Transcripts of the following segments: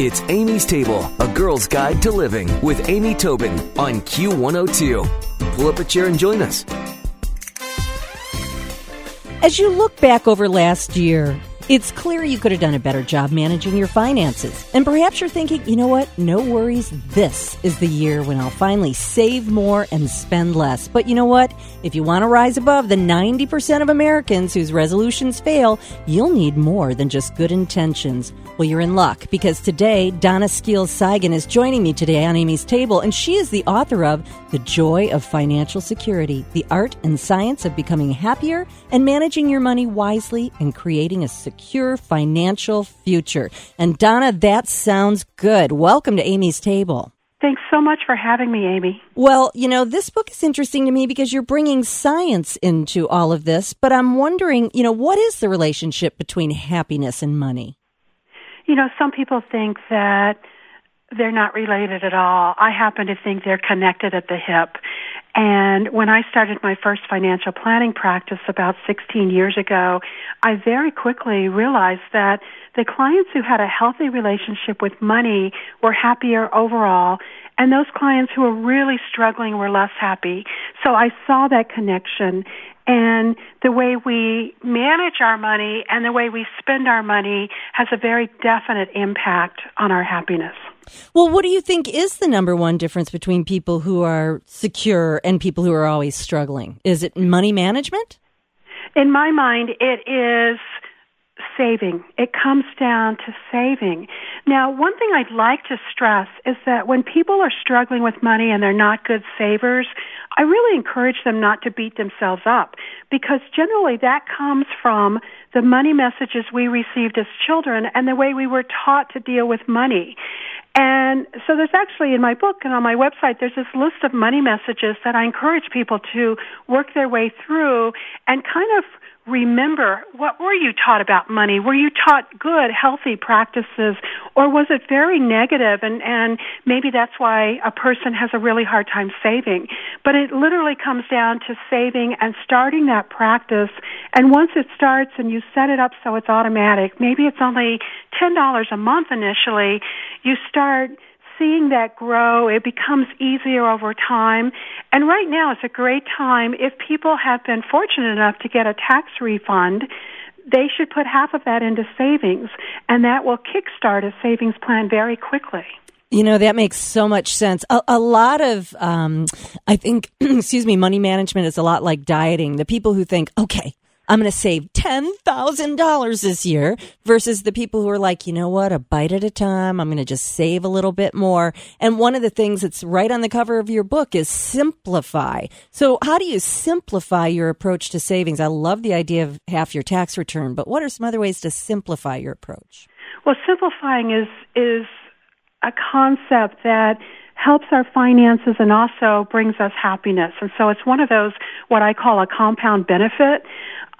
It's Amy's Table, a girl's guide to living with Amy Tobin on Q102. Pull up a chair and join us. As you look back over last year, it's clear you could have done a better job managing your finances. And perhaps you're thinking, you know what? No worries. This is the year when I'll finally save more and spend less. But you know what? If you want to rise above the 90% of Americans whose resolutions fail, you'll need more than just good intentions. Well, you're in luck because today, Donna Skeels Cygan is joining me today on Amy's Table, and she is the author of The Joy of Financial Security The Art and Science of Becoming Happier and Managing Your Money Wisely and Creating a Secure Financial Future. And Donna, that sounds good. Welcome to Amy's Table. Thanks so much for having me, Amy. Well, you know, this book is interesting to me because you're bringing science into all of this, but I'm wondering, you know, what is the relationship between happiness and money? You know, some people think that they're not related at all. I happen to think they're connected at the hip. And when I started my first financial planning practice about 16 years ago, I very quickly realized that the clients who had a healthy relationship with money were happier overall, and those clients who were really struggling were less happy. So I saw that connection, and the way we manage our money and the way we spend our money has a very definite impact on our happiness. Well, what do you think is the number one difference between people who are secure and people who are always struggling? Is it money management? In my mind, it is saving. It comes down to saving. Now, one thing I'd like to stress is that when people are struggling with money and they're not good savers, I really encourage them not to beat themselves up because generally that comes from the money messages we received as children and the way we were taught to deal with money. And so there's actually in my book and on my website, there's this list of money messages that I encourage people to work their way through and kind of remember what were you taught about money? Were you taught good, healthy practices or was it very negative and, and maybe that's why a person has a really hard time saving. But it literally comes down to saving and starting that practice and once it starts and you set it up so it's automatic, maybe it's only $10 a month initially, you start seeing that grow, it becomes easier over time. And right now is a great time if people have been fortunate enough to get a tax refund they should put half of that into savings, and that will kickstart a savings plan very quickly. You know, that makes so much sense. A, a lot of, um, I think, excuse me, money management is a lot like dieting. The people who think, okay, I'm going to save $10,000 this year versus the people who are like, you know what, a bite at a time. I'm going to just save a little bit more. And one of the things that's right on the cover of your book is simplify. So how do you simplify your approach to savings? I love the idea of half your tax return, but what are some other ways to simplify your approach? Well, simplifying is, is a concept that helps our finances and also brings us happiness. And so it's one of those, what I call a compound benefit.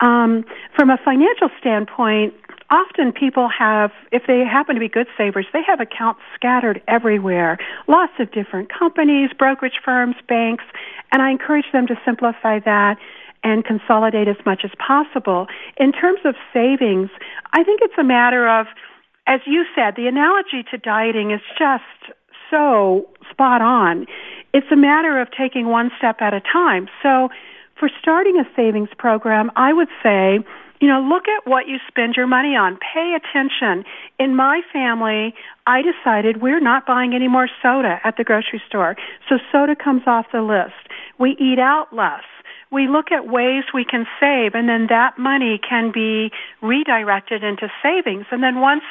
Um, from a financial standpoint, often people have, if they happen to be good savers, they have accounts scattered everywhere. Lots of different companies, brokerage firms, banks, and I encourage them to simplify that and consolidate as much as possible. In terms of savings, I think it's a matter of, as you said, the analogy to dieting is just so spot on. It's a matter of taking one step at a time. So for starting a savings program, I would say, you know, look at what you spend your money on. Pay attention. In my family, I decided we're not buying any more soda at the grocery store. So soda comes off the list. We eat out less. We look at ways we can save and then that money can be redirected into savings. And then once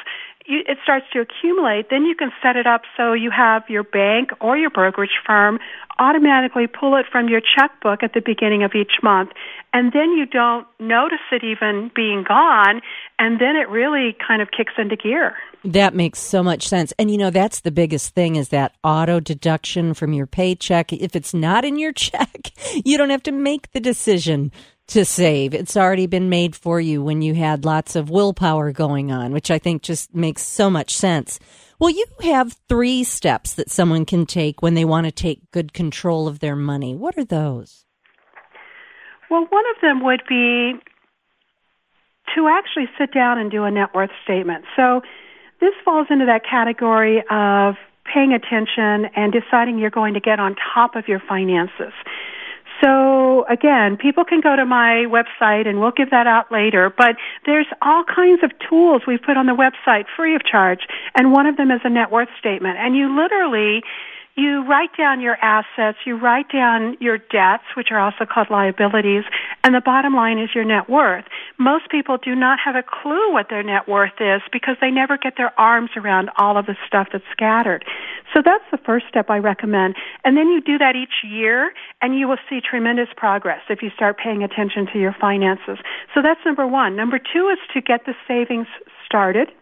it starts to accumulate, then you can set it up so you have your bank or your brokerage firm automatically pull it from your checkbook at the beginning of each month. And then you don't notice it even being gone. And then it really kind of kicks into gear. That makes so much sense. And you know, that's the biggest thing is that auto deduction from your paycheck. If it's not in your check, you don't have to make the decision to save. It's already been made for you when you had lots of willpower going on, which I think just makes so much sense. Well, you have three steps that someone can take when they want to take good control of their money. What are those? Well, one of them would be to actually sit down and do a net worth statement. So this falls into that category of paying attention and deciding you're going to get on top of your finances. So again, people can go to my website and we'll give that out later, but there's all kinds of tools we've put on the website free of charge and one of them is a net worth statement and you literally you write down your assets, you write down your debts, which are also called liabilities, and the bottom line is your net worth. Most people do not have a clue what their net worth is because they never get their arms around all of the stuff that's scattered. So that's the first step I recommend. And then you do that each year and you will see tremendous progress if you start paying attention to your finances. So that's number one. Number two is to get the savings started.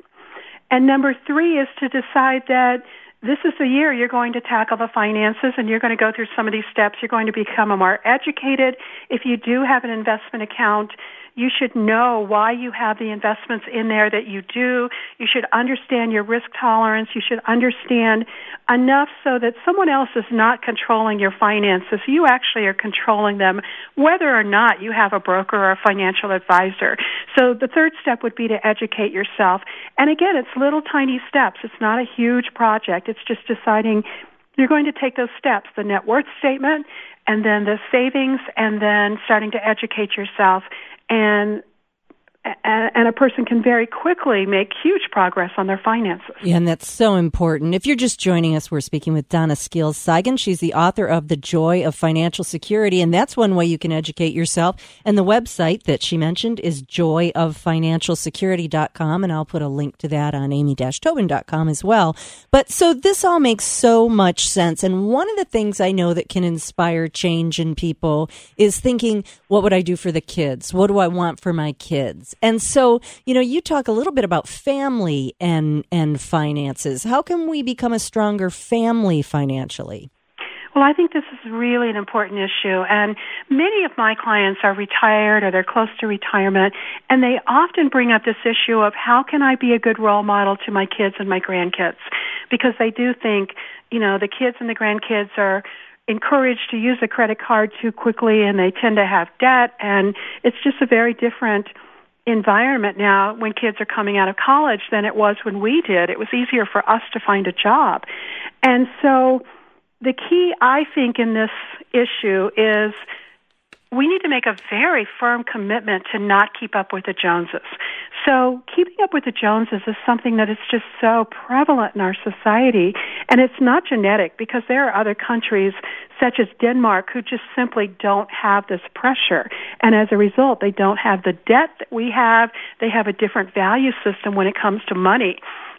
And number three is to decide that this is the year you're going to tackle the finances and you're going to go through some of these steps. You're going to become a more educated. If you do have an investment account, you should know why you have the investments in there that you do. You should understand your risk tolerance. You should understand enough so that someone else is not controlling your finances. You actually are controlling them whether or not you have a broker or a financial advisor. So the third step would be to educate yourself. And again, it's little tiny steps. It's not a huge project. It's just deciding you're going to take those steps, the net worth statement, and then the savings, and then starting to educate yourself and and a person can very quickly make huge progress on their finances. Yeah, and that's so important. If you're just joining us, we're speaking with Donna Skeels Cygan. She's the author of The Joy of Financial Security, and that's one way you can educate yourself. And the website that she mentioned is joyoffinancialsecurity.com, and I'll put a link to that on amy-tobin.com as well. But so this all makes so much sense. And one of the things I know that can inspire change in people is thinking, what would I do for the kids? What do I want for my kids? And so, you know, you talk a little bit about family and and finances. How can we become a stronger family financially? Well, I think this is really an important issue, and many of my clients are retired or they're close to retirement, and they often bring up this issue of how can I be a good role model to my kids and my grandkids? Because they do think, you know, the kids and the grandkids are encouraged to use a credit card too quickly and they tend to have debt, and it's just a very different environment now when kids are coming out of college than it was when we did. It was easier for us to find a job. And so the key, I think, in this issue is we need to make a very firm commitment to not keep up with the Joneses. So keeping up with the Joneses is something that is just so prevalent in our society. And it's not genetic because there are other countries such as Denmark who just simply don't have this pressure. And as a result, they don't have the debt that we have. They have a different value system when it comes to money.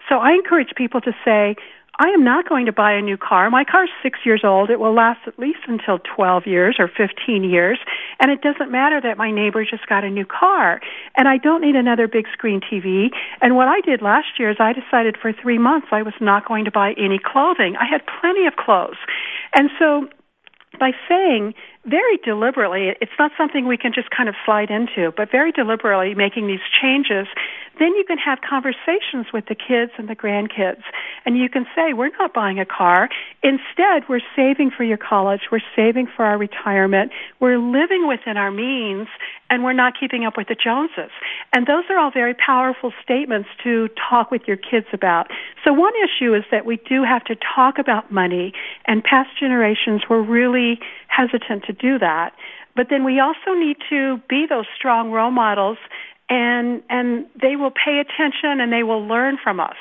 So I encourage people to say, I am not going to buy a new car. My car's six years old. It will last at least until 12 years or 15 years. And it doesn't matter that my neighbor just got a new car. And I don't need another big screen TV. And what I did last year is I decided for three months I was not going to buy any clothing. I had plenty of clothes. And so by saying very deliberately, it's not something we can just kind of slide into, but very deliberately making these changes then you can have conversations with the kids and the grandkids. And you can say, we're not buying a car. Instead, we're saving for your college. We're saving for our retirement. We're living within our means and we're not keeping up with the Joneses. And those are all very powerful statements to talk with your kids about. So one issue is that we do have to talk about money and past generations were really hesitant to do that. But then we also need to be those strong role models and and they will pay attention and they will learn from us.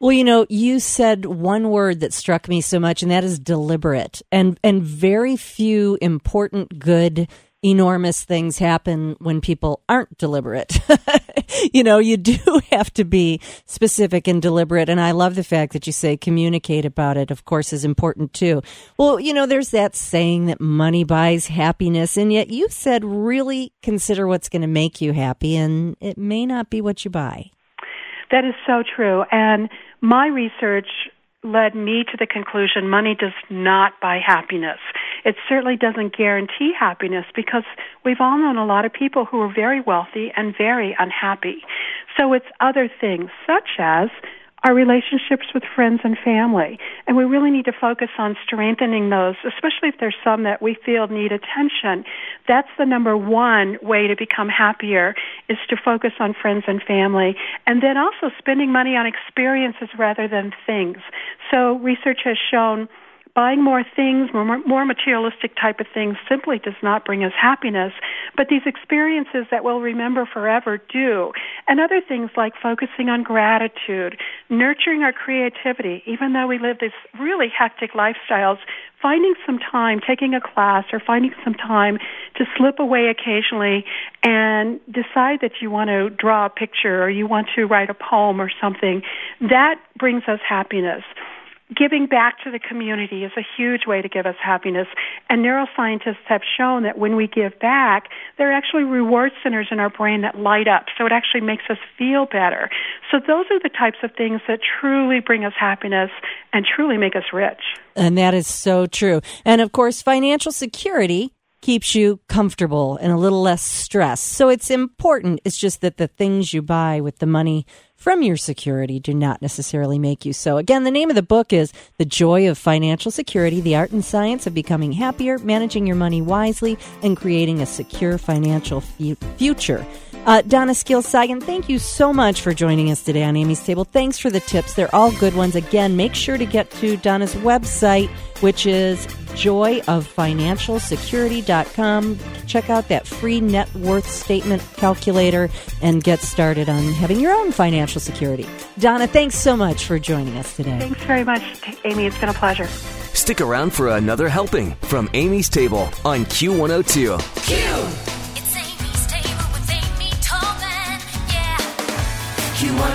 Well, you know, you said one word that struck me so much, and that is deliberate. And and very few important, good enormous things happen when people aren't deliberate. you know, you do have to be specific and deliberate. And I love the fact that you say communicate about it, of course, is important too. Well, you know, there's that saying that money buys happiness. And yet you said really consider what's going to make you happy. And it may not be what you buy. That is so true. And my research led me to the conclusion money does not buy happiness. It certainly doesn't guarantee happiness because we've all known a lot of people who are very wealthy and very unhappy. So it's other things such as our relationships with friends and family. And we really need to focus on strengthening those, especially if there's some that we feel need attention. That's the number one way to become happier is to focus on friends and family. And then also spending money on experiences rather than things. So research has shown buying more things, more, more materialistic type of things simply does not bring us happiness. But these experiences that we'll remember forever do. And other things like focusing on gratitude, nurturing our creativity, even though we live these really hectic lifestyles, finding some time, taking a class or finding some time to slip away occasionally and decide that you want to draw a picture or you want to write a poem or something, that brings us happiness giving back to the community is a huge way to give us happiness. And neuroscientists have shown that when we give back, there are actually reward centers in our brain that light up. So it actually makes us feel better. So those are the types of things that truly bring us happiness and truly make us rich. And that is so true. And of course, financial security keeps you comfortable and a little less stressed. So it's important. It's just that the things you buy with the money from your security do not necessarily make you so. Again, the name of the book is The Joy of Financial Security The Art and Science of Becoming Happier, Managing Your Money Wisely, and Creating a Secure Financial Future. Uh, Donna Skeels Cygan, thank you so much for joining us today on Amy's Table. Thanks for the tips. They're all good ones. Again, make sure to get to Donna's website, which is joyoffinancialsecurity.com. Check out that free net worth statement calculator and get started on having your own financial security. Donna, thanks so much for joining us today. Thanks very much, Amy. It's been a pleasure. Stick around for another helping from Amy's Table on Q102. Q! Q102.